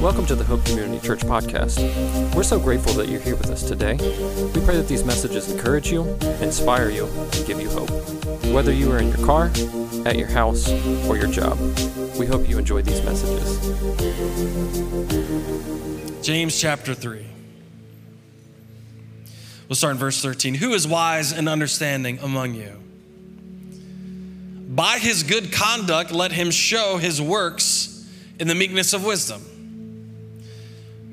Welcome to the Hope Community Church podcast. We're so grateful that you're here with us today. We pray that these messages encourage you, inspire you, and give you hope. Whether you are in your car, at your house, or your job, we hope you enjoy these messages. James chapter 3. We'll start in verse 13. Who is wise and understanding among you? By his good conduct, let him show his works in the meekness of wisdom.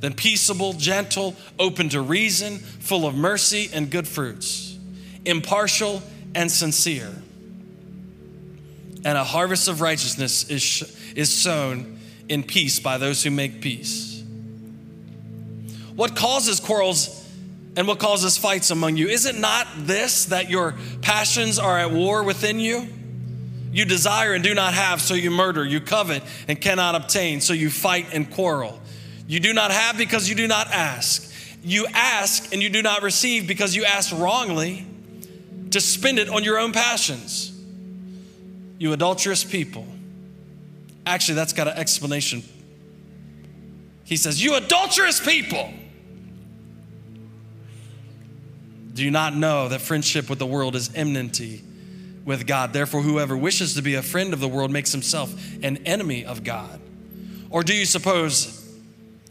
then peaceable, gentle, open to reason, full of mercy and good fruits, impartial and sincere. And a harvest of righteousness is, is sown in peace by those who make peace. What causes quarrels and what causes fights among you? Is it not this that your passions are at war within you? You desire and do not have, so you murder. You covet and cannot obtain, so you fight and quarrel. You do not have because you do not ask. You ask and you do not receive because you ask wrongly to spend it on your own passions. You adulterous people. Actually, that's got an explanation. He says, You adulterous people. Do you not know that friendship with the world is enmity with God? Therefore, whoever wishes to be a friend of the world makes himself an enemy of God. Or do you suppose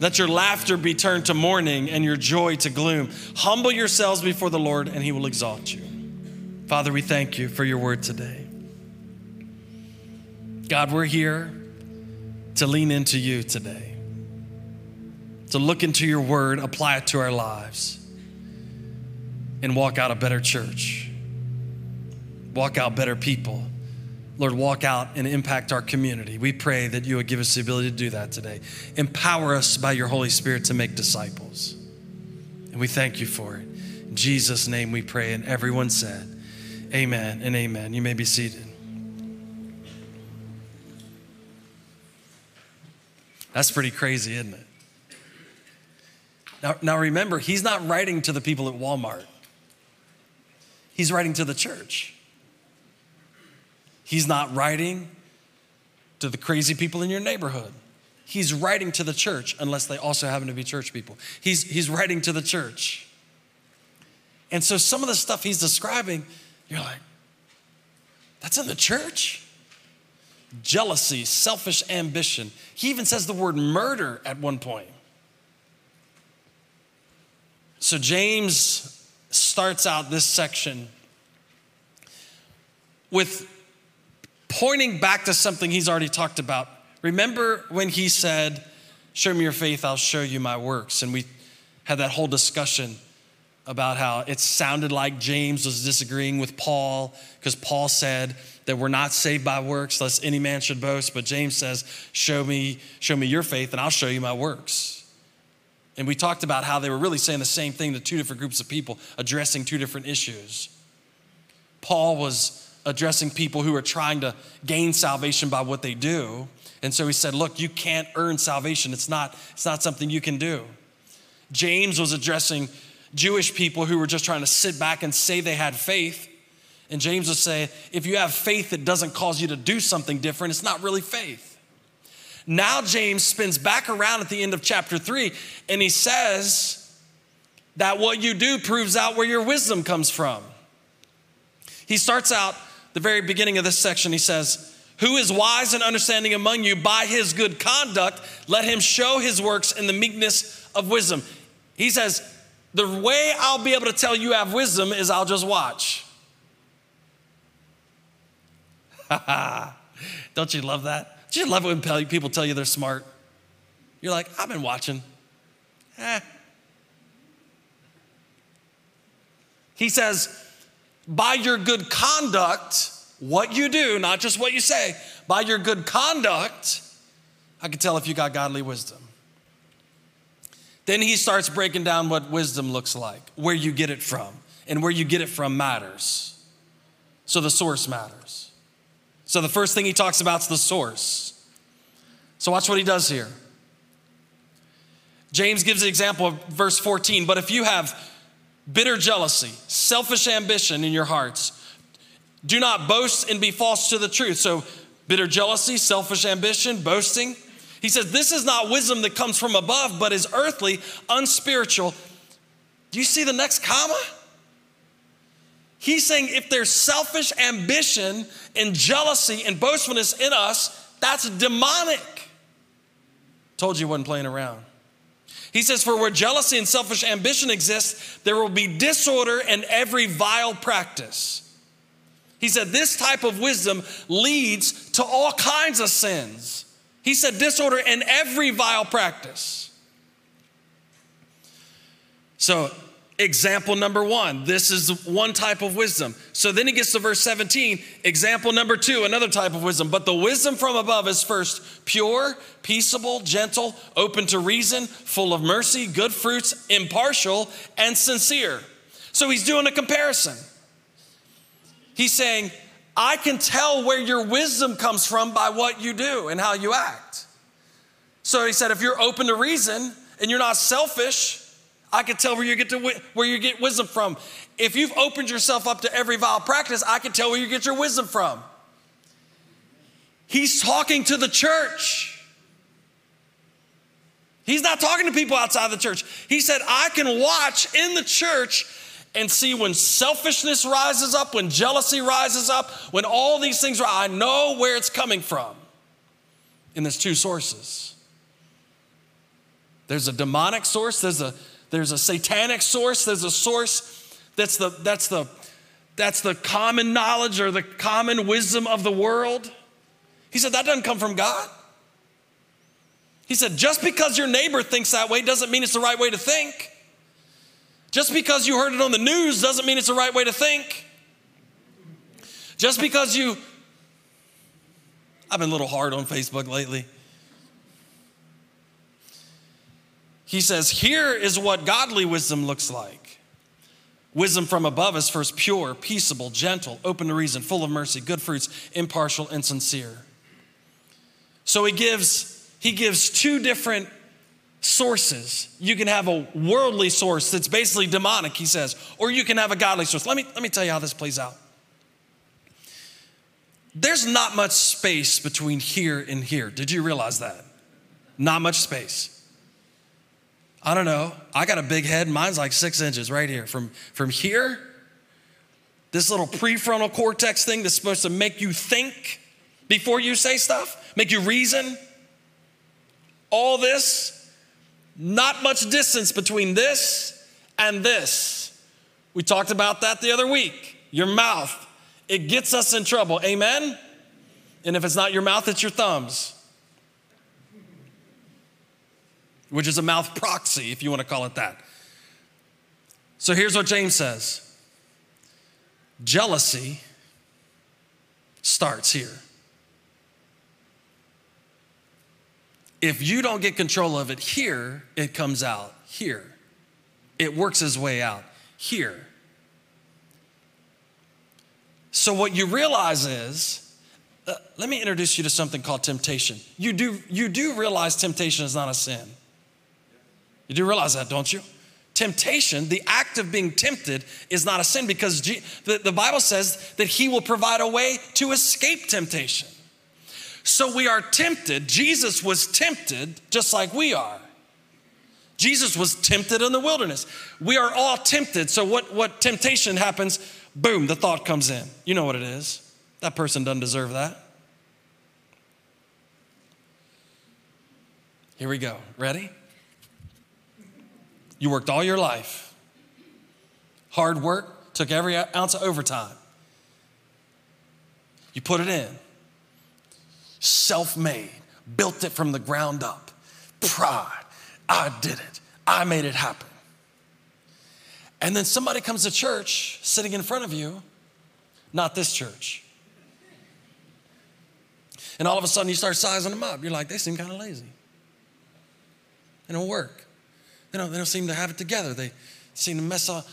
Let your laughter be turned to mourning and your joy to gloom. Humble yourselves before the Lord, and he will exalt you. Father, we thank you for your word today. God, we're here to lean into you today, to look into your word, apply it to our lives, and walk out a better church, walk out better people Lord, walk out and impact our community. We pray that you would give us the ability to do that today. Empower us by your Holy Spirit to make disciples. And we thank you for it. In Jesus' name we pray. And everyone said, Amen and amen. You may be seated. That's pretty crazy, isn't it? Now, now remember, he's not writing to the people at Walmart, he's writing to the church. He's not writing to the crazy people in your neighborhood. He's writing to the church, unless they also happen to be church people. He's, he's writing to the church. And so some of the stuff he's describing, you're like, that's in the church? Jealousy, selfish ambition. He even says the word murder at one point. So James starts out this section with pointing back to something he's already talked about. Remember when he said, Show me your faith, I'll show you my works. And we had that whole discussion about how it sounded like James was disagreeing with Paul because Paul said that we're not saved by works lest any man should boast but James says show me show me your faith and I'll show you my works. And we talked about how they were really saying the same thing to two different groups of people addressing two different issues. Paul was addressing people who are trying to gain salvation by what they do. And so he said, Look, you can't earn salvation. It's not, it's not something you can do. James was addressing Jewish people who were just trying to sit back and say they had faith. And James was saying, if you have faith that doesn't cause you to do something different, it's not really faith. Now, James spins back around at the end of chapter three and he says that what you do proves out where your wisdom comes from. He starts out the very beginning of this section, he says, Who is wise and understanding among you by his good conduct? Let him show his works in the meekness of wisdom. He says, The way I'll be able to tell you have wisdom is I'll just watch. Don't you love that? Do you love it when people tell you they're smart? You're like, I've been watching. Eh. He says, by your good conduct, what you do, not just what you say, by your good conduct, I can tell if you got godly wisdom. Then he starts breaking down what wisdom looks like, where you get it from, and where you get it from matters. So the source matters. So the first thing he talks about is the source. So watch what he does here. James gives an example of verse 14. But if you have bitter jealousy, selfish ambition in your hearts, do not boast and be false to the truth. So, bitter jealousy, selfish ambition, boasting. He says, This is not wisdom that comes from above, but is earthly, unspiritual. Do you see the next comma? He's saying if there's selfish ambition and jealousy and boastfulness in us, that's demonic. Told you he wasn't playing around. He says, For where jealousy and selfish ambition exist, there will be disorder and every vile practice. He said, This type of wisdom leads to all kinds of sins. He said, Disorder and every vile practice. So, example number one, this is one type of wisdom. So then he gets to verse 17, example number two, another type of wisdom. But the wisdom from above is first pure, peaceable, gentle, open to reason, full of mercy, good fruits, impartial, and sincere. So he's doing a comparison. He's saying, I can tell where your wisdom comes from by what you do and how you act. So he said, if you're open to reason and you're not selfish, I can tell where you get to where you get wisdom from. If you've opened yourself up to every vile practice, I can tell where you get your wisdom from. He's talking to the church. He's not talking to people outside the church. He said, I can watch in the church and see when selfishness rises up, when jealousy rises up, when all these things are, I know where it's coming from. And there's two sources. There's a demonic source, there's a there's a satanic source, there's a source that's the that's the that's the common knowledge or the common wisdom of the world. He said that doesn't come from God. He said just because your neighbor thinks that way doesn't mean it's the right way to think. Just because you heard it on the news doesn't mean it's the right way to think. Just because you I've been a little hard on Facebook lately. He says, Here is what godly wisdom looks like. Wisdom from above is first pure, peaceable, gentle, open to reason, full of mercy, good fruits, impartial, and sincere. So he gives, he gives two different sources. You can have a worldly source that's basically demonic, he says, or you can have a godly source. Let me, let me tell you how this plays out. There's not much space between here and here. Did you realize that? Not much space. I don't know. I got a big head. Mine's like six inches right here. From, from here, this little prefrontal cortex thing that's supposed to make you think before you say stuff, make you reason. All this, not much distance between this and this. We talked about that the other week. Your mouth, it gets us in trouble. Amen? And if it's not your mouth, it's your thumbs which is a mouth proxy, if you want to call it that. So here's what James says jealousy starts here. If you don't get control of it here, it comes out here. It works its way out here. So, what you realize is, uh, let me introduce you to something called temptation. You do, you do realize temptation is not a sin. You do realize that, don't you? Temptation, the act of being tempted, is not a sin because the, the Bible says that He will provide a way to escape temptation. So we are tempted. Jesus was tempted just like we are. Jesus was tempted in the wilderness. We are all tempted. So, what, what temptation happens? Boom, the thought comes in. You know what it is. That person doesn't deserve that. Here we go. Ready? You worked all your life. Hard work, took every ounce of overtime. You put it in. Self made, built it from the ground up. Pride. I did it. I made it happen. And then somebody comes to church sitting in front of you, not this church. And all of a sudden you start sizing them up. You're like, they seem kind of lazy. They don't work. They don't, they don't seem to have it together. They seem to mess up.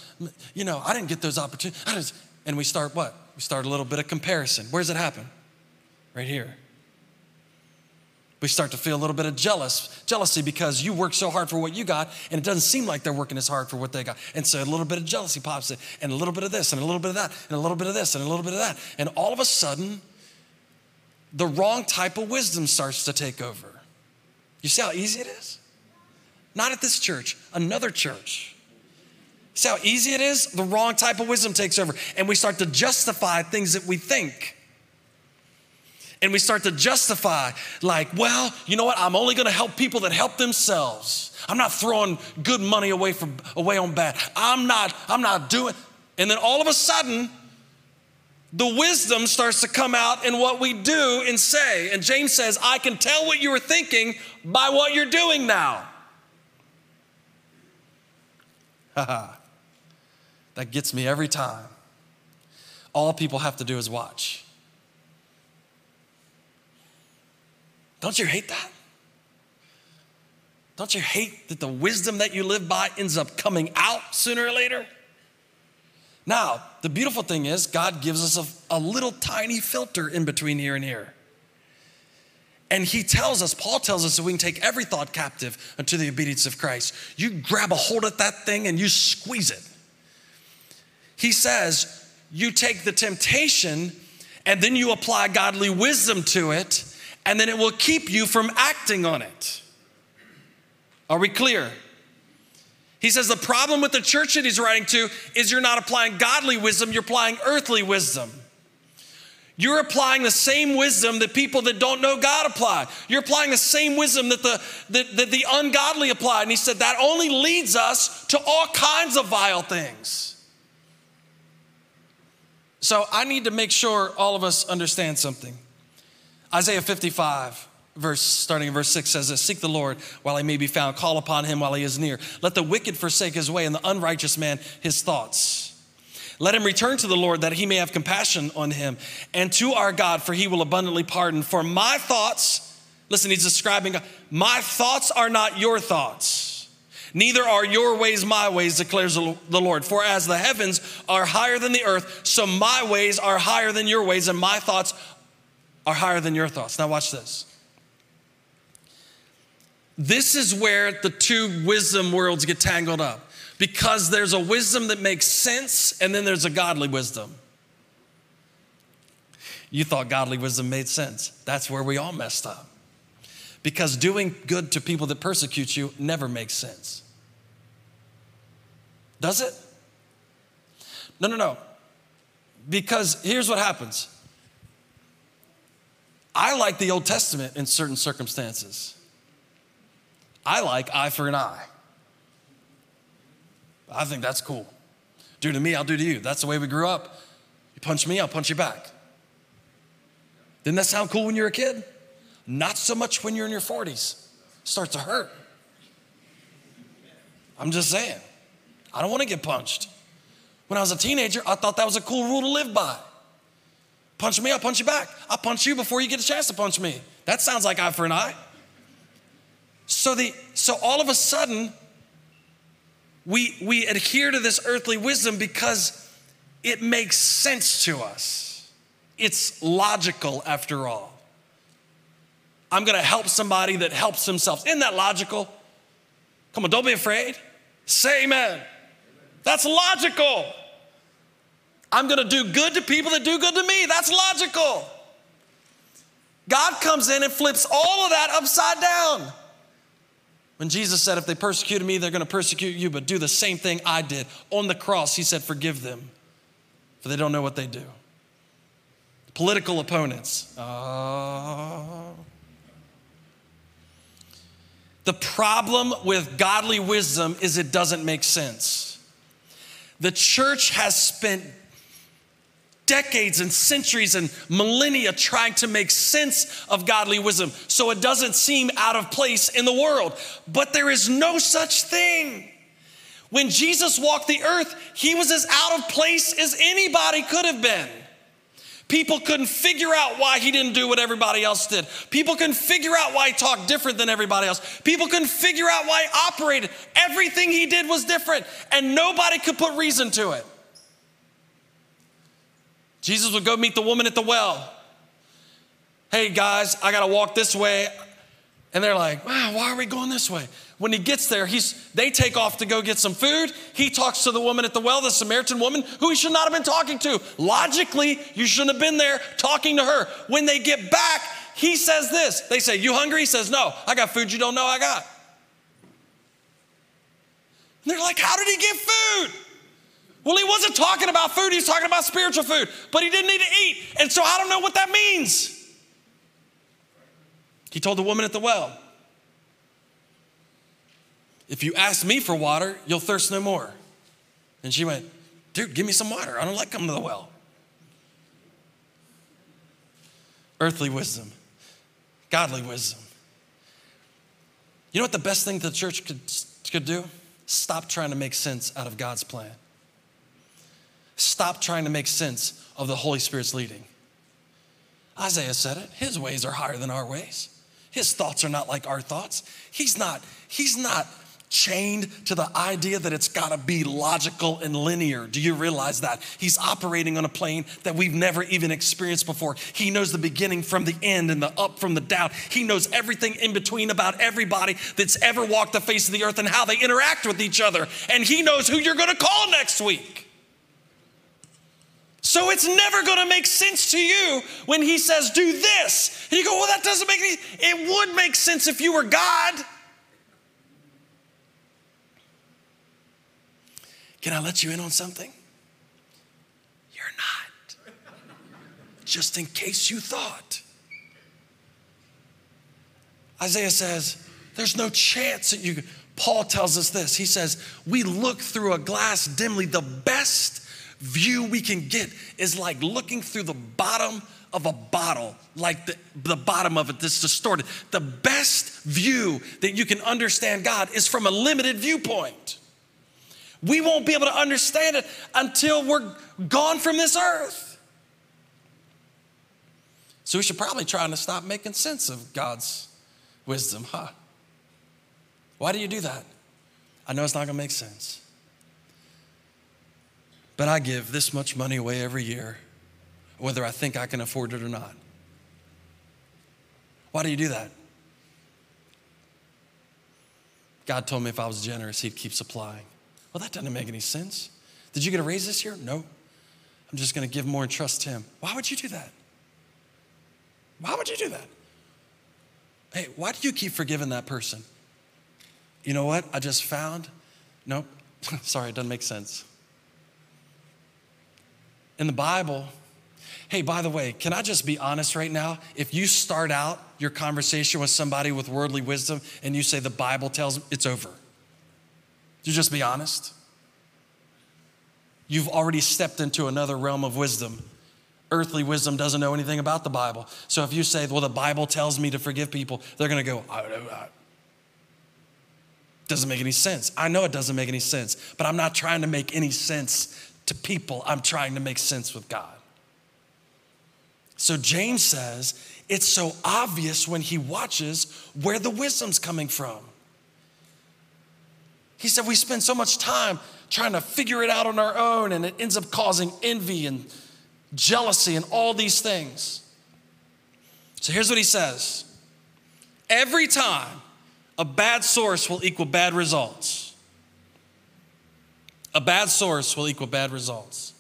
You know, I didn't get those opportunities. And we start what? We start a little bit of comparison. Where's it happen? Right here. We start to feel a little bit of jealous, jealousy because you work so hard for what you got, and it doesn't seem like they're working as hard for what they got. And so a little bit of jealousy pops in, and a little bit of this, and a little bit of that, and a little bit of this, and a little bit of that. And all of a sudden, the wrong type of wisdom starts to take over. You see how easy it is? Not at this church, another church. See how easy it is? The wrong type of wisdom takes over, and we start to justify things that we think. And we start to justify, like, well, you know what? I'm only gonna help people that help themselves. I'm not throwing good money away from away on bad. I'm not, I'm not doing. And then all of a sudden, the wisdom starts to come out in what we do and say. And James says, I can tell what you were thinking by what you're doing now. That gets me every time. All people have to do is watch. Don't you hate that? Don't you hate that the wisdom that you live by ends up coming out sooner or later? Now, the beautiful thing is, God gives us a, a, little tiny filter in between here and here. And He tells us, Paul tells us that we can take every thought captive unto the obedience of Christ. You grab a hold of that thing and you squeeze it. He says, you take the temptation and then you apply godly wisdom to it, and then it will keep you from acting on it. Are we clear? He says the problem with the church that he's writing to is you're not applying godly wisdom, you're applying earthly wisdom. You're applying the same wisdom that people that don't know God apply. You're applying the same wisdom that the, that, that the ungodly apply. And he said that only leads us to all kinds of vile things. So I need to make sure all of us understand something. Isaiah 55, verse starting in verse 6 says this Seek the Lord while he may be found, call upon him while he is near. Let the wicked forsake his way, and the unrighteous man his thoughts. Let him return to the Lord that he may have compassion on him, and to our God, for he will abundantly pardon. For my thoughts, listen, he's describing, my thoughts are not your thoughts Neither are your ways my ways, declares the Lord. For as the heavens are higher than the earth, so my ways are higher than your ways, and my thoughts are higher than your thoughts. Now, watch this. This is where the two wisdom worlds get tangled up because there's a wisdom that makes sense, and then there's a godly wisdom. You thought godly wisdom made sense. That's where we all messed up. Because doing good to people that persecute you never makes sense. Does it? No, no, no. Because here's what happens I like the Old Testament in certain circumstances. I like eye for an eye. I think that's cool. Do to me, I'll do to you. That's the way we grew up. You punch me, I'll punch you back. Didn't that sound cool when you were a kid? Not so much when you're in your 40s. It starts to hurt. I'm just saying. I don't want to get punched. When I was a teenager, I thought that was a cool rule to live by. Punch me, I'll punch you back. I'll punch you before you get a chance to punch me. That sounds like eye for an eye. So the so all of a sudden, we we adhere to this earthly wisdom because it makes sense to us. It's logical after all. I'm gonna help somebody that helps themselves. Isn't that logical? Come on, don't be afraid. Say amen. That's logical. I'm gonna do good to people that do good to me. That's logical. God comes in and flips all of that upside down. When Jesus said, If they persecuted me, they're gonna persecute you, but do the same thing I did. On the cross, He said, Forgive them, for they don't know what they do. Political opponents. Uh, the problem with godly wisdom is it doesn't make sense. The church has spent decades and centuries and millennia trying to make sense of godly wisdom so it doesn't seem out of place in the world. But there is no such thing. When Jesus walked the earth, he was as out of place as anybody could have been. People couldn't figure out why he didn't do what everybody else did. People couldn't figure out why he talked different than everybody else. People couldn't figure out why he operated. Everything he did was different, and nobody could put reason to it. Jesus would go meet the woman at the well. Hey guys, I gotta walk this way. And they're like, wow, why are we going this way? When he gets there, he's, they take off to go get some food. He talks to the woman at the well, the Samaritan woman, who he should not have been talking to. Logically, you shouldn't have been there talking to her. When they get back, he says this. They say, You hungry? He says, No, I got food you don't know I got. And they're like, How did he get food? Well, he wasn't talking about food, he's talking about spiritual food, but he didn't need to eat. And so I don't know what that means. He told the woman at the well, If you ask me for water, you'll thirst no more. And she went, Dude, give me some water. I don't like coming to the well. Earthly wisdom, godly wisdom. You know what the best thing the church could, could do? Stop trying to make sense out of God's plan. Stop trying to make sense of the Holy Spirit's leading. Isaiah said it. His ways are higher than our ways. His thoughts are not like our thoughts. He's not, he's not chained to the idea that it's got to be logical and linear. Do you realize that? He's operating on a plane that we've never even experienced before. He knows the beginning from the end and the up from the down. He knows everything in between about everybody that's ever walked the face of the earth and how they interact with each other. And he knows who you're going to call next week. So it's never going to make sense to you when he says, do this. And you go, well, that doesn't make any, it would make sense if you were God. Can I let you in on something? You're not. Just in case you thought. Isaiah says, there's no chance that you, Paul tells us this. He says, we look through a glass dimly. The best view we can get is like looking through the bottom of a bottle, like the, the bottom of it that's distorted. The best view that you can understand God is from a limited viewpoint. We won't be able to understand it until we're gone from this earth. So we should probably try to stop making sense of God's wisdom, huh? Why do you do that? I know it's not gonna make sense but I give this much money away every year, whether I think I can afford it or not. Why do you do that? God told me if I was generous, He'd keep supplying. Well, that doesn't make any sense. Did you get a raise this year? No. I'm just going to give more and trust Him. Why would you do that? Why would you do that? Hey, why do you keep forgiving that person? You know what? I just found, nope, sorry, it doesn't make sense in the Bible. Hey, by the way, can I just be honest right now? If you start out your conversation with somebody with worldly wisdom and you say the Bible tells it's over, you just be honest? You've already stepped into another realm of wisdom. Earthly wisdom doesn't know anything about the Bible. So if you say, well, the Bible tells me to forgive people, they're gonna go, I don't know. Doesn't make any sense. I know it doesn't make any sense, but I'm not trying to make any sense to people, I'm trying to make sense with God. So James says it's so obvious when he watches where the wisdom's coming from. He said we spend so much time trying to figure it out on our own, and it ends up causing envy and jealousy and all these things. So here's what he says every time a bad source will equal bad results. A bad source will equal bad results.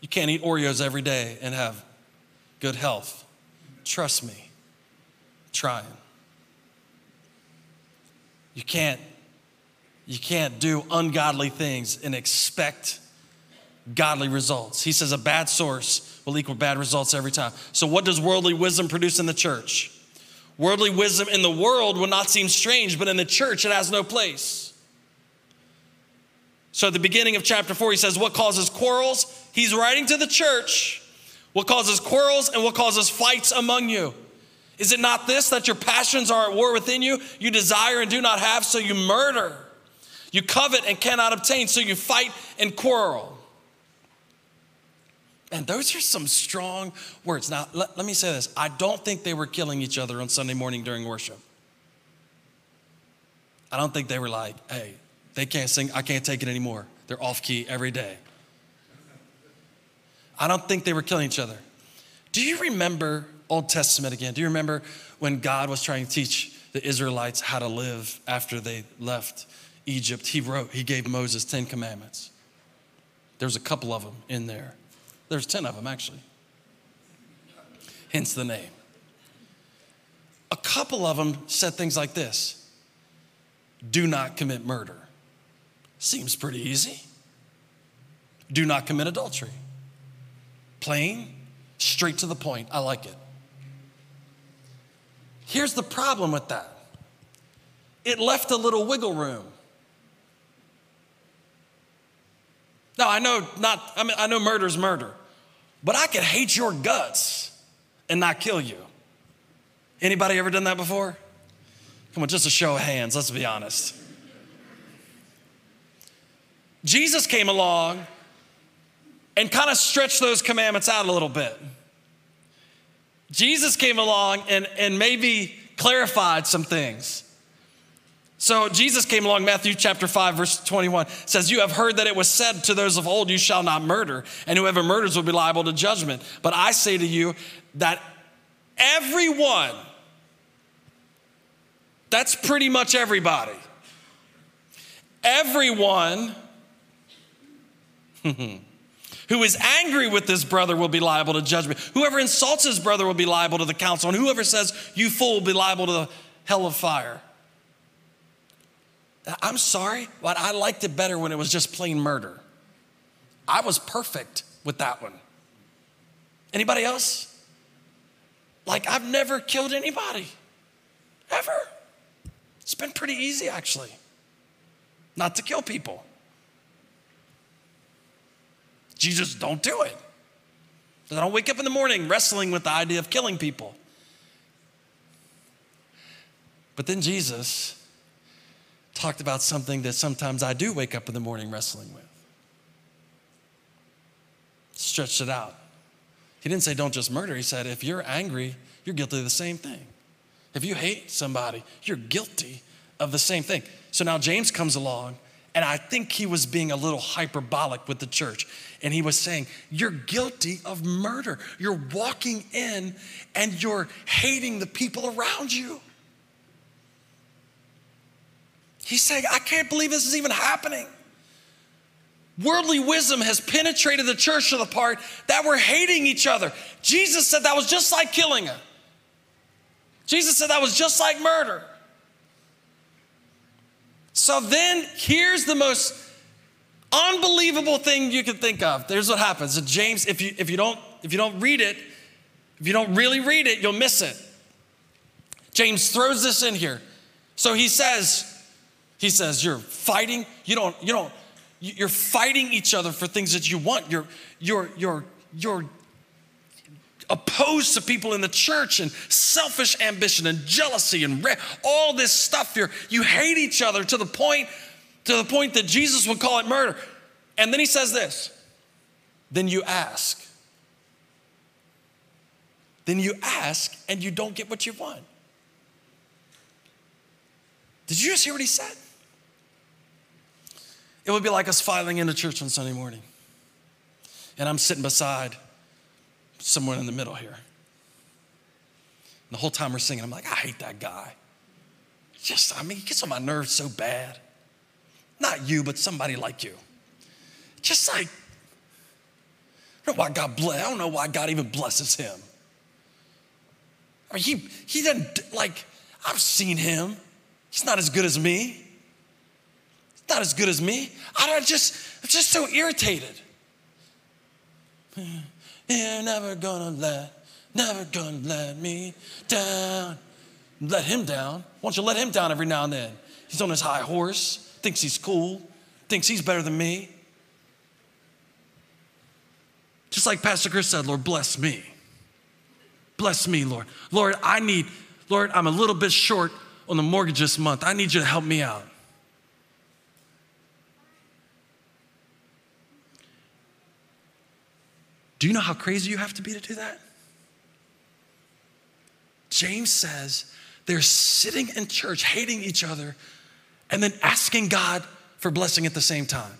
You can't eat Oreos every day and have good health. Trust me, trying. You can't, you can't do ungodly things and expect godly results. He says a bad source will equal bad results every time. So, what does worldly wisdom produce in the church? Worldly wisdom in the world will not seem strange, but in the church, it has no place. So at the beginning of chapter four, he says, What causes quarrels? He's writing to the church. What causes quarrels and what causes fights among you? Is it not this that your passions are at war within you? You desire and do not have, so you murder. You covet and cannot obtain, so you fight and quarrel. And those are some strong words. Now, let, let me say this I don't think they were killing each other on Sunday morning during worship. I don't think they were like, hey, they can't sing, I can't take it anymore. They're off key every day. I don't think they were killing each other. Do you remember Old Testament again? Do you remember when God was trying to teach the Israelites how to live after they left Egypt? He wrote, He gave Moses 10 commandments. There's a couple of them in there. There's 10 of them, actually. Hence the name. A couple of them said things like this Do not commit murder. Seems pretty easy. Do not commit adultery. Plain, straight to the point. I like it. Here's the problem with that it left a little wiggle room. Now, I know not, I mean, I know murder's murder, but I could hate your guts and not kill you. Anybody ever done that before? Come on, just a show of hands, let's be honest. Jesus came along and kind of stretched those commandments out a little bit. Jesus came along and, and maybe clarified some things. So Jesus came along, Matthew chapter 5, verse 21 says, You have heard that it was said to those of old, You shall not murder, and whoever murders will be liable to judgment. But I say to you that everyone, that's pretty much everybody, everyone who is angry with his brother will be liable to judgment. Whoever insults his brother will be liable to the council, and whoever says, You fool, will be liable to the hell of fire. I'm sorry, but I liked it better when it was just plain murder. I was perfect with that one. Anybody else? Like, I've never killed anybody, ever. It's been pretty easy, actually, not to kill people. Jesus, don't do it. So I don't wake up in the morning wrestling with the idea of killing people. But then Jesus talked about something that sometimes I do wake up in the morning wrestling with. Stretched it out. He didn't say, don't just murder. He said, if you're angry, you're guilty of the same thing. If you hate somebody, you're guilty of the same thing. So now James comes along, and I think he was being a little hyperbolic with the church. And he was saying, You're guilty of murder. You're walking in and you're hating the people around you. He's saying, I can't believe this is even happening. Worldly wisdom has penetrated the church to the part that we're hating each other. Jesus said that was just like killing her. Jesus said that was just like murder. So then here's the most unbelievable thing you can think of. There's what happens. James, if you if you don't if you don't read it, if you don't really read it, you'll miss it. James throws this in here. So he says, he says, You're fighting. You don't, you don't, you're fighting each other for things that you want. You're, you're, you're, you're opposed to people in the church and selfish ambition and jealousy and re- all this stuff. You're, you hate each other to the point, to the point that Jesus would call it murder. And then he says this, then you ask. Then you ask and you don't get what you want. Did you just hear what he said? It would be like us filing into church on Sunday morning. And I'm sitting beside someone in the middle here. And the whole time we're singing, I'm like, I hate that guy. Just, I mean, he gets on my nerves so bad. Not you, but somebody like you. Just like, I don't know why God bless, I don't know why God even blesses him. I mean, he, he doesn't, like, I've seen him. He's not as good as me He's not as good as me. I just, I'm just so irritated. You're never gonna let, never gonna let me down. Let him down. Why don't you let him down every now and then? He's on his high horse, thinks he's cool, thinks he's better than me. Just like Pastor Chris said, Lord, bless me. Bless me, Lord. Lord, I need, Lord, I'm a little bit short on the mortgage this month. I need you to help me out. Do you know how crazy you have to be to do that? James says they're sitting in church hating each other and then asking God for blessing at the same time.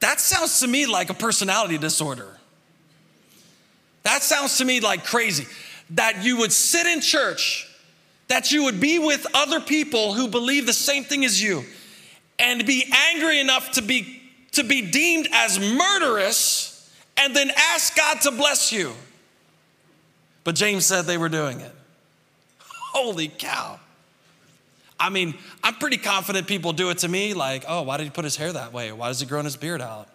That sounds to me like a personality disorder. That sounds to me like crazy. That you would sit in church, that you would be with other people who believe the same thing as you, and be angry enough to be, to be deemed as murderous, and then ask God to bless you. But James said they were doing it. Holy cow. I mean, I'm pretty confident people do it to me, like, oh, why did he put his hair that way? Why does he grow his beard out?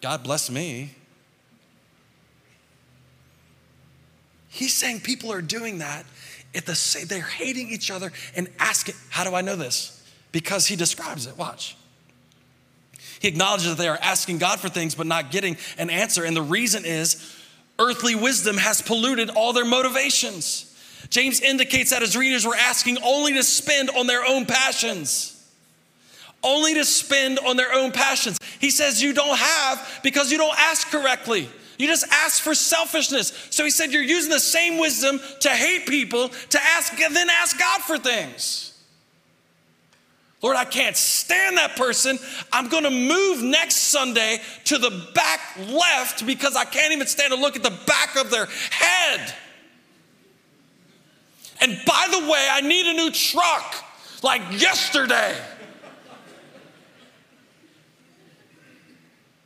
God bless me. He's saying people are doing that at the same, they're hating each other and asking, how do I know this? Because he describes it. Watch. He acknowledges that they are asking God for things but not getting an answer. And the reason is earthly wisdom has polluted all their motivations. James indicates that his readers were asking only to spend on their own passions. Only to spend on their own passions. He says, You don't have because you don't ask correctly. You just ask for selfishness. So he said, You're using the same wisdom to hate people, to ask, then ask God for things. Lord, I can't stand that person. I'm going to move next Sunday to the back left because I can't even stand to look at the back of their head. And by the way, I need a new truck like yesterday.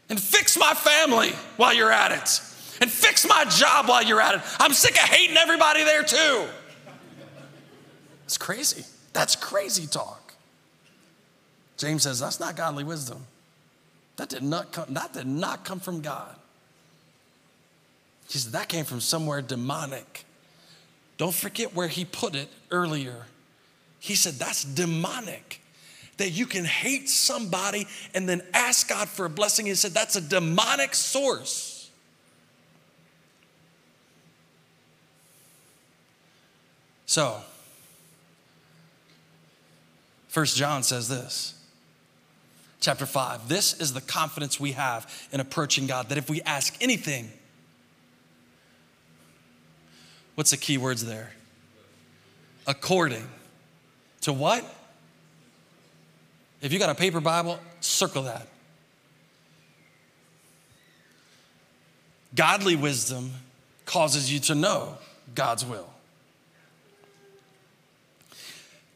and fix my family while you're at it. And fix my job while you're at it. I'm sick of hating everybody there too. It's crazy. That's crazy talk. James says that's not godly wisdom. That did not come, that did not come from God. He said that came from somewhere demonic. Don't forget where he put it earlier. He said, That's demonic. That you can hate somebody and then ask God for a blessing. He said, That's a demonic source. So, First John says this. Chapter 5. This is the confidence we have in approaching God that if we ask anything What's the key words there? According to what? If you got a paper Bible, circle that. Godly wisdom causes you to know God's will.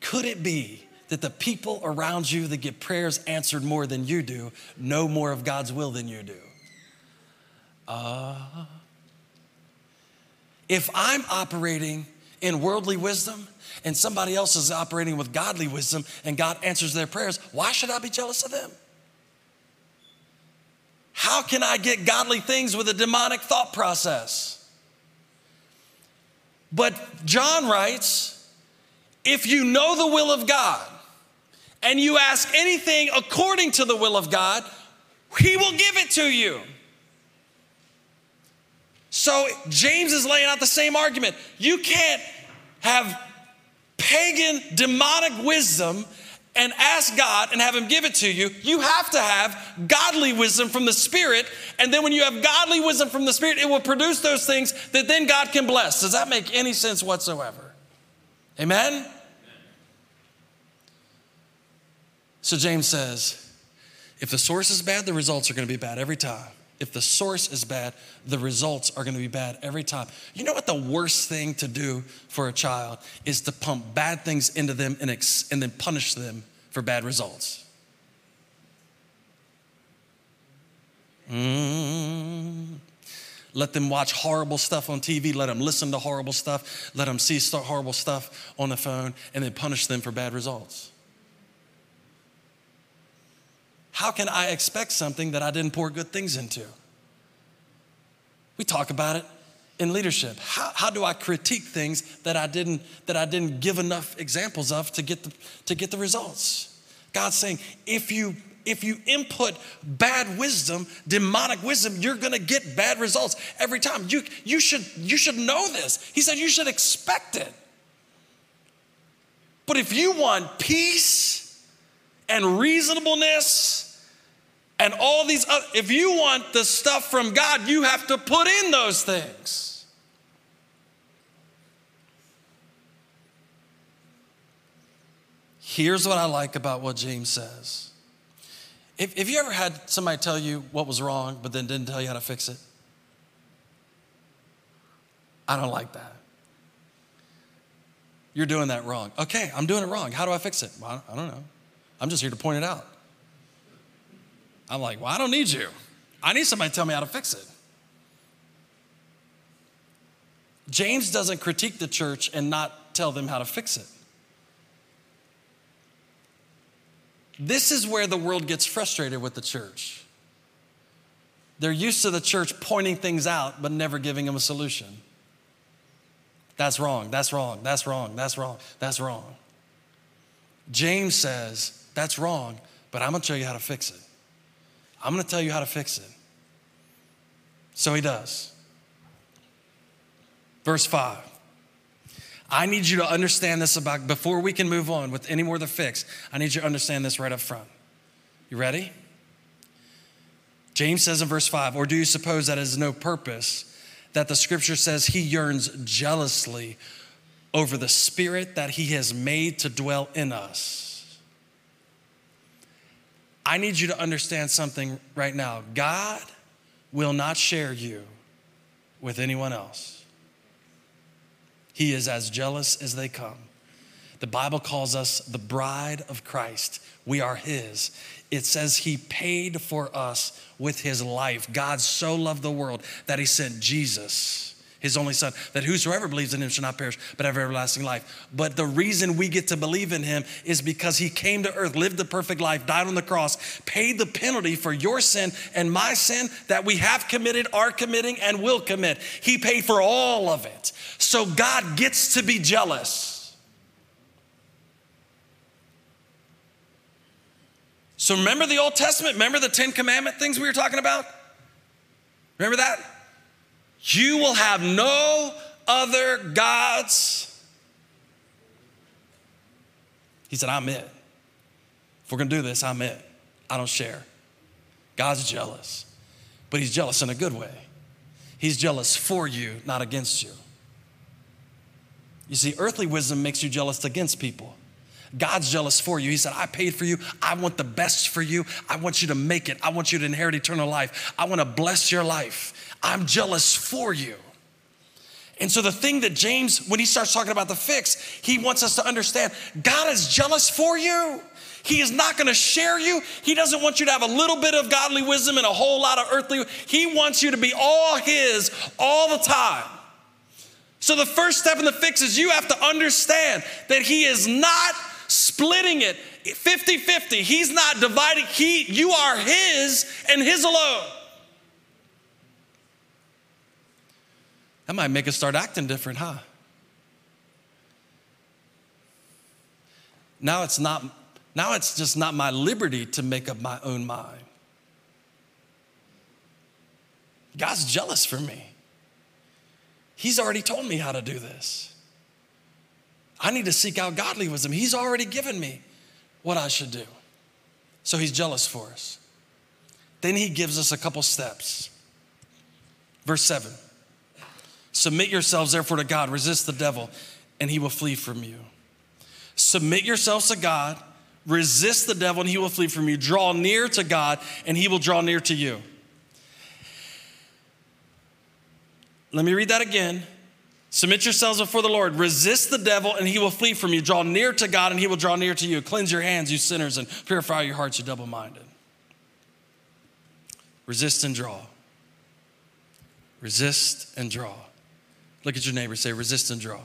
Could it be that the people around you that get prayers answered more than you do know more of God's will than you do? Uh, if I'm operating in worldly wisdom and somebody else is operating with godly wisdom and God answers their prayers, why should I be jealous of them? How can I get godly things with a demonic thought process? But John writes if you know the will of God and you ask anything according to the will of God, He will give it to you. So James is laying out the same argument. You can't have pagan, demonic wisdom and ask God and have Him give it to you. You have to have godly wisdom from the Spirit. And then when you have godly wisdom from the Spirit, it will produce those things that then God can bless. Does that make any sense whatsoever? Amen? So James says, if the source is bad, the results are going to be bad every time if the source is bad, the results are going to be bad every time. You know what the worst thing to do for a child is to pump bad things into them and, ex- and then punish them for bad results. Mm. Let them watch horrible stuff on TV. Let them listen to horrible stuff. Let them see horrible stuff on the phone and then punish them for bad results. How can I expect something that I didn't pour good things into? We talk about it in leadership? How, how do I critique things that I didn't that I didn't give enough examples of to get the to get the results? God's saying, if you if you input bad wisdom, demonic wisdom, you're gonna get bad results every time. You, you, should, you should know this. He said you should expect it. But if you want peace and reasonableness and all these other, if you want the stuff from God, you have to put in those things. Here's what I like about what James says. If, if you ever had somebody tell you what was wrong, but then didn't tell you how to fix it? I don't like that. You're doing that wrong. Okay, I'm doing it wrong. How do I fix it? Well, I don't know. I'm just here to point it out. I'm like, well, I don't need you. I need somebody to tell me how to fix it. James doesn't critique the church and not tell them how to fix it. This is where the world gets frustrated with the church. They're used to the church pointing things out, but never giving them a solution. That's wrong, that's wrong, that's wrong, that's wrong, that's wrong. James says, That's wrong, but I'm gonna tell you how to fix it. I'm gonna tell you how to fix it. So he does. Verse 5. I need you to understand this about before we can move on with any more of the fix. I need you to understand this right up front. You ready? James says in verse 5, or do you suppose that is no purpose that the scripture says he yearns jealously over the spirit that he has made to dwell in us? I need you to understand something right now. God will not share you with anyone else. He is as jealous as they come. The Bible calls us the bride of Christ. We are His. It says He paid for us with His life. God so loved the world that He sent Jesus his only son, that whosoever believes in him shall not perish, but have everlasting life. But the reason we get to believe in him is because he came to earth, lived the perfect life, died on the cross, paid the penalty for your sin and my sin that we have committed, are committing, and will commit. He paid for all of it. So God gets to be jealous. So remember the Old Testament? Remember the Ten Commandment things we were talking about? Remember that? You will have no other gods. He said, I'm it. If we're gonna do this, I'm it. I don't share. God's jealous, but He's jealous in a good way. He's jealous for you, not against you. You see, earthly wisdom makes you jealous against people. God's jealous for you. He said, I paid for you. I want the best for you. I want you to make it. I want you to inherit eternal life. I want to bless your life. I'm jealous for you. And so, the thing that James, when he starts talking about the fix, he wants us to understand God is jealous for you. He is not going to share you. He doesn't want you to have a little bit of godly wisdom and a whole lot of earthly. He wants you to be all His all the time. So, the first step in the fix is you have to understand that He is not splitting it 50 50. He's not dividing. He, you are His and His alone. That might make us start acting different, huh? Now it's not now it's just not my liberty to make up my own mind. God's jealous for me. He's already told me how to do this. I need to seek out godly wisdom. He's already given me what I should do. So he's jealous for us. Then he gives us a couple steps. Verse 7 Submit yourselves therefore to God, resist the devil, and he will flee from you. Submit yourselves to God, resist the devil, and he will flee from you. Draw near to God, and he will draw near to you. Let me read that again. Submit yourselves before the Lord. Resist the devil, and he will flee from you. Draw near to God, and he will draw near to you. Cleanse your hands, you sinners, and purify your hearts, you double minded. Resist and draw. Resist and draw. Look at your neighbor, say, resist and draw.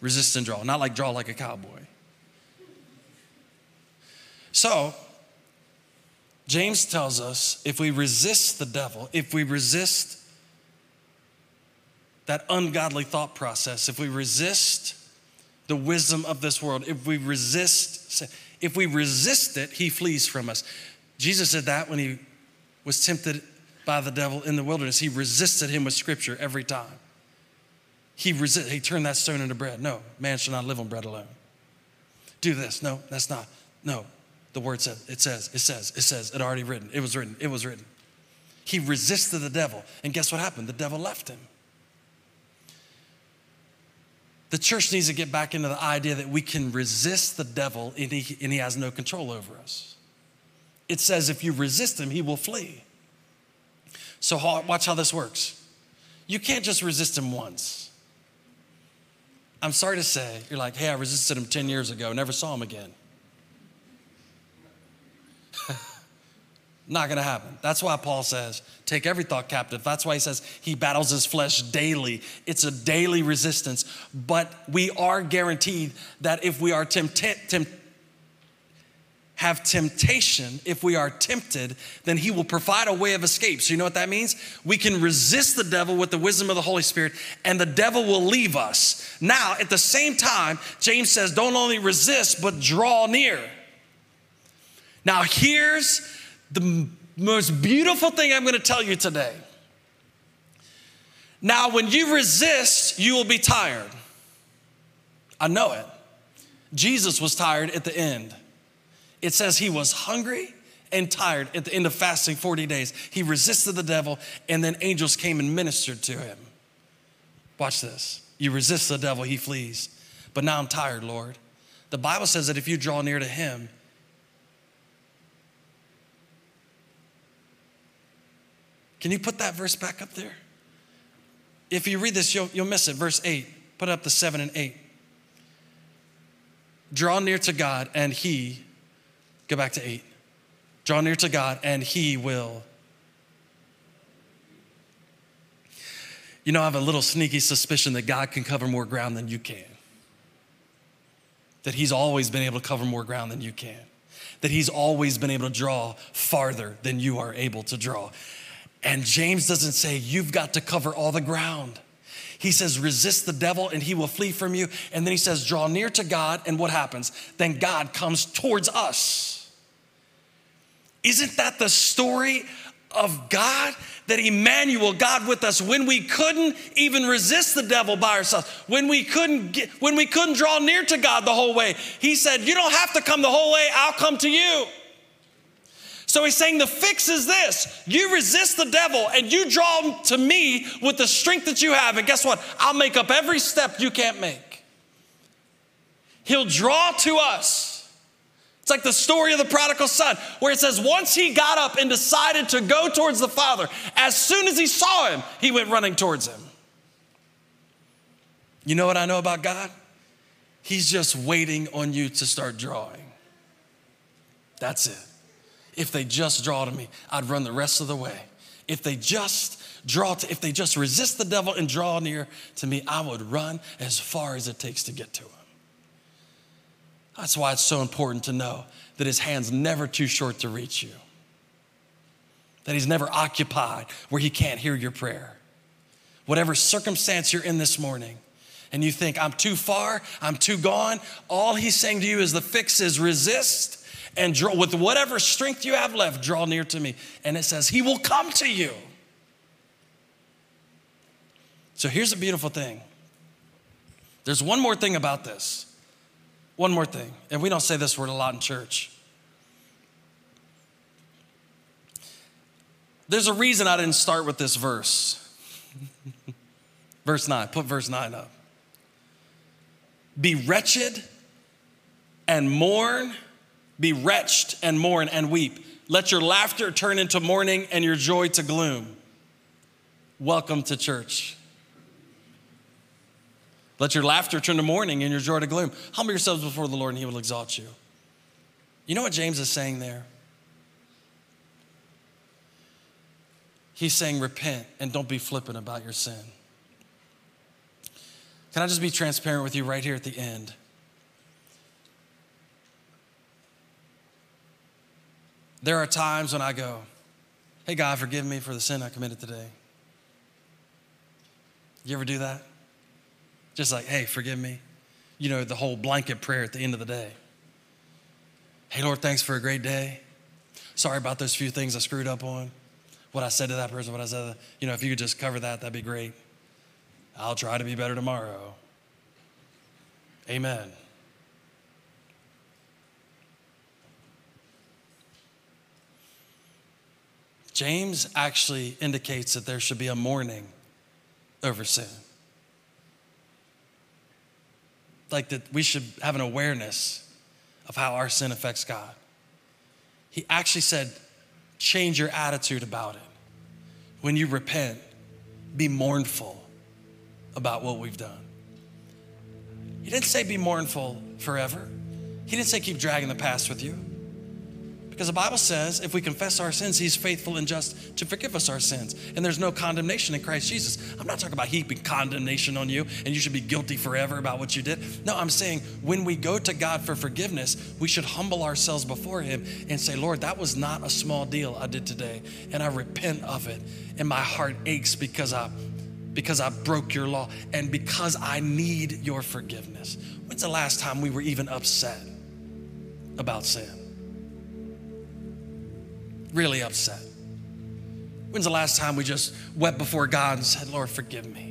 Resist and draw. Not like draw like a cowboy. So, James tells us if we resist the devil, if we resist that ungodly thought process, if we resist the wisdom of this world, if we resist, if we resist it, he flees from us. Jesus said that when he was tempted by the devil in the wilderness. He resisted him with scripture every time. He, resist, he turned that stone into bread. No, man shall not live on bread alone. Do this. No, that's not. No, the word says, it says, it says, it says, it already written. It was written, it was written. He resisted the devil. And guess what happened? The devil left him. The church needs to get back into the idea that we can resist the devil and he, and he has no control over us. It says if you resist him, he will flee. So, watch how this works. You can't just resist him once. I'm sorry to say, you're like, hey, I resisted him 10 years ago, never saw him again. Not gonna happen. That's why Paul says, take every thought captive. That's why he says he battles his flesh daily. It's a daily resistance, but we are guaranteed that if we are tempted, tempt, have temptation, if we are tempted, then he will provide a way of escape. So, you know what that means? We can resist the devil with the wisdom of the Holy Spirit, and the devil will leave us. Now, at the same time, James says, don't only resist, but draw near. Now, here's the most beautiful thing I'm to tell you today. Now, when you resist, you will be tired. I know it. Jesus was tired at the end. It says he was hungry and tired at the end of fasting 40 days. He resisted the devil, and then angels came and ministered to him. Watch this. You resist the devil, he flees. But now I'm tired, Lord. The Bible says that if you draw near to him, Can you put that verse back up there? If you read this, you'll, you'll miss it. Verse 8. Put up the 7 and 8. Draw near to God, and He, go back to 8. Draw near to God, and He will. You know, I have a little sneaky suspicion that God can cover more ground than you can. That He's always been able to cover more ground than you can. That He's always been able to draw farther than you are able to draw. And James doesn't say, you've got to cover all the ground. He says, resist the devil and he will flee from you. And then he says, draw near to God. And what happens? Then God comes towards us. Isn't that the story of God? That Emmanuel, God with us, when we couldn't even resist the devil by ourselves, when we couldn't get, when we couldn't draw near to God the whole way, He said, You don't have to come the whole way, I'll come to you. So he's saying the fix is this you resist the devil and you draw to me with the strength that you have. And guess what? I'll make up every step you can't make. He'll draw to us. It's like the story of the prodigal son, where it says, once he got up and decided to go towards the father, as soon as he saw him, he went running towards him. You know what I know about God? He's just waiting on you to start drawing. That's it. If they just draw to me, I'd run the rest of the way. If they just draw to, if they just resist the devil and draw near to me, I would run as far as it takes to get to him. That's why it's so important to know that his hand's never too short to reach you. That he's never occupied where he can't hear your prayer. Whatever circumstance you're in this morning, and you think, I'm too far, I'm too gone, all he's saying to you is the fix is resist and draw with whatever strength you have left, draw near to me. And it says, He will come to you. So here's a beautiful thing. There's one more thing about this. One more thing. And we don't say this word a lot in church. There's a reason I didn't start with this verse. verse 9, put verse 9 up. Be wretched and mourn be wretched and mourn and weep. Let your laughter turn into mourning and your joy to gloom. Welcome to church. Let your laughter turn to mourning and your joy to gloom. Humble yourselves before the Lord and he will exalt you. You know what James is saying there? He's saying, repent and don't be flippant about your sin. Can I just be transparent with you right here at the end? There are times when I go, Hey, God, forgive me for the sin I committed today. You ever do that? Just like, hey, forgive me. You know, the whole blanket prayer at the end of the day. Hey, Lord, thanks for a great day. Sorry about those few things I screwed up on. What I said to that person, what I said, you know, if you could just cover that, that'd be great. I'll try to be better tomorrow. Amen. James actually indicates that there should be a mourning over sin. Like that we should have an awareness of how our sin affects God. He actually said, change your attitude about it. When you repent, be mournful about what we've done. He didn't say be mournful forever. He didn't say keep dragging the past with you. Because the Bible says if we confess our sins, He's faithful and just to forgive us our sins. And there's no condemnation in Christ Jesus. I'm not talking about heaping condemnation on you and you should be guilty forever about what you did. No, I'm saying when we go to God for forgiveness, we should humble ourselves before Him and say, Lord, that was not a small deal I did today. And I repent of it. And my heart aches because I because I broke your law and because I need your forgiveness. When's the last time we were even upset about sin? Really upset? When's the last time we just wept before God and said, Lord, forgive me?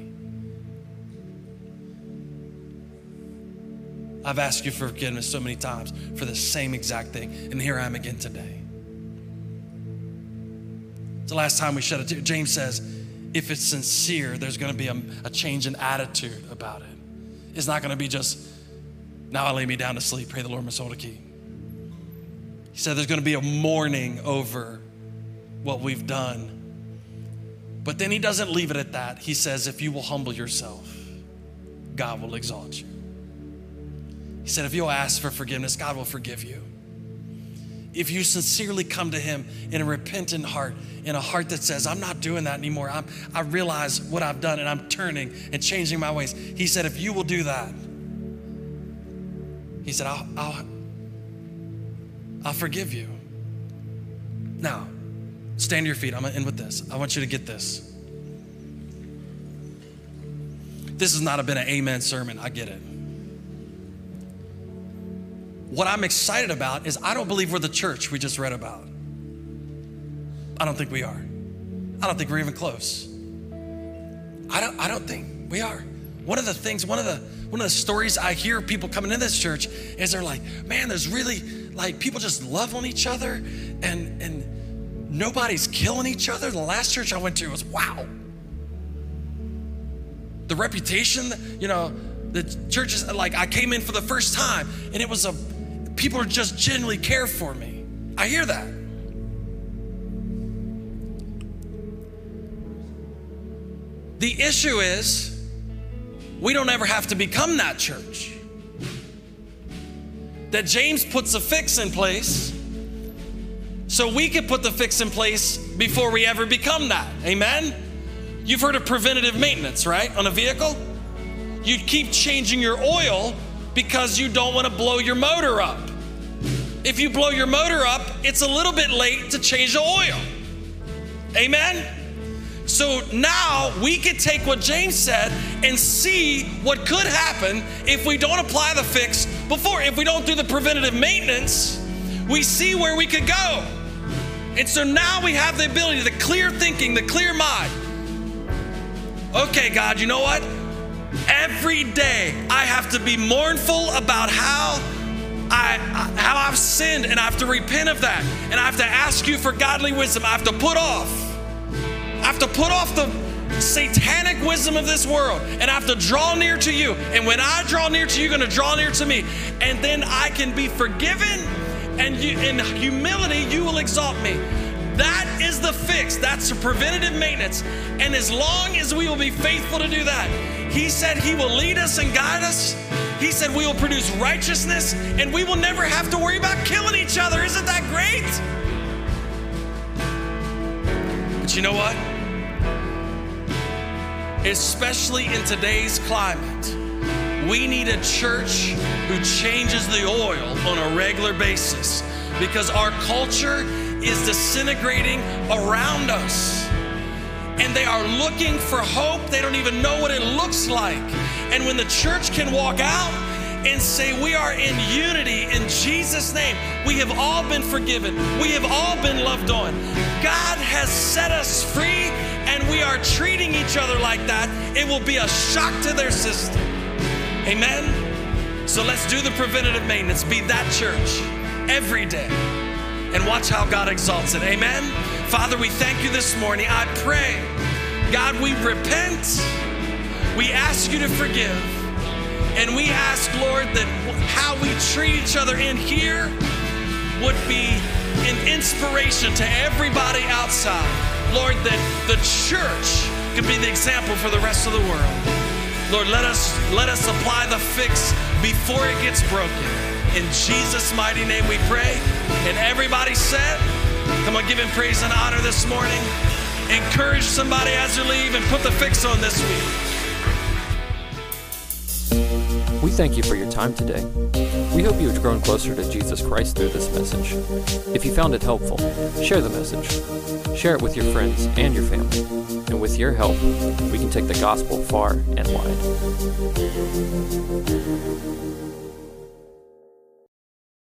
I've asked you for forgiveness so many times for the same exact thing, and here I am again today. It's the last time we shed a tear. James says, if it's sincere, there's going to be a, a change in attitude about it. It's not going to be just, now I lay me down to sleep, pray the Lord my soul to keep. He said there's going to be a mourning over what we've done. But then he doesn't leave it at that. He says, if you will humble yourself, God will exalt you. He said, if you'll ask for forgiveness, God will forgive you. If you sincerely come to Him in a repentant heart, in a heart that says, I'm not doing that anymore, I'm, I realize what I've done and I'm turning and changing my ways. He said, if you will do that, He said, I'll, I'll I'll forgive you. Now, stand to your feet. I'm gonna end with this. I want you to get this. This has not been an amen sermon. I get it. What I'm excited about is I don't believe we're the church we just read about. I don't think we are. I don't think we're even close. I don't, I don't think we are. One of the things, one of the one of the stories I hear people coming in this church is they're like, man, there's really like people just love on each other and and nobody's killing each other. The last church I went to was wow. The reputation, you know, the churches like I came in for the first time and it was a people are just genuinely care for me. I hear that. The issue is we don't ever have to become that church. That James puts a fix in place so we can put the fix in place before we ever become that. Amen? You've heard of preventative maintenance, right? On a vehicle? You keep changing your oil because you don't want to blow your motor up. If you blow your motor up, it's a little bit late to change the oil. Amen? So now we could take what James said and see what could happen if we don't apply the fix before. If we don't do the preventative maintenance, we see where we could go. And so now we have the ability, the clear thinking, the clear mind. Okay, God, you know what? Every day I have to be mournful about how I, how I've sinned and I have to repent of that. And I have to ask you for godly wisdom. I have to put off I have to put off the satanic wisdom of this world and I have to draw near to you. And when I draw near to you, you're going to draw near to me. And then I can be forgiven, and you, in humility, you will exalt me. That is the fix. That's the preventative maintenance. And as long as we will be faithful to do that, He said He will lead us and guide us. He said we will produce righteousness and we will never have to worry about killing each other. Isn't that great? But you know what? Especially in today's climate, we need a church who changes the oil on a regular basis because our culture is disintegrating around us. and they are looking for hope. They don't even know what it looks like. And when the church can walk out and say, We are in unity in Jesus' name, we have all been forgiven, we have all been loved on. God has set us free, we are treating each other like that. It will be a shock to their system. Amen? So let's do the preventative maintenance. Be that church every day and watch how God exalts it. Amen? Father, we thank you this morning. I pray, God, we repent. We ask you to forgive. And we ask, Lord, that how we treat each other in here would be an inspiration to everybody outside. Lord, that the church could be the example for the rest of the world. Lord, let us let us apply the fix before it gets broken. In Jesus' mighty name we pray. And everybody said, come on, give him praise and honor this morning. Encourage somebody as you leave and put the fix on this week. We thank you for your time today. We hope you have grown closer to Jesus Christ through this message. If you found it helpful, share the message. Share it with your friends and your family. And with your help, we can take the gospel far and wide.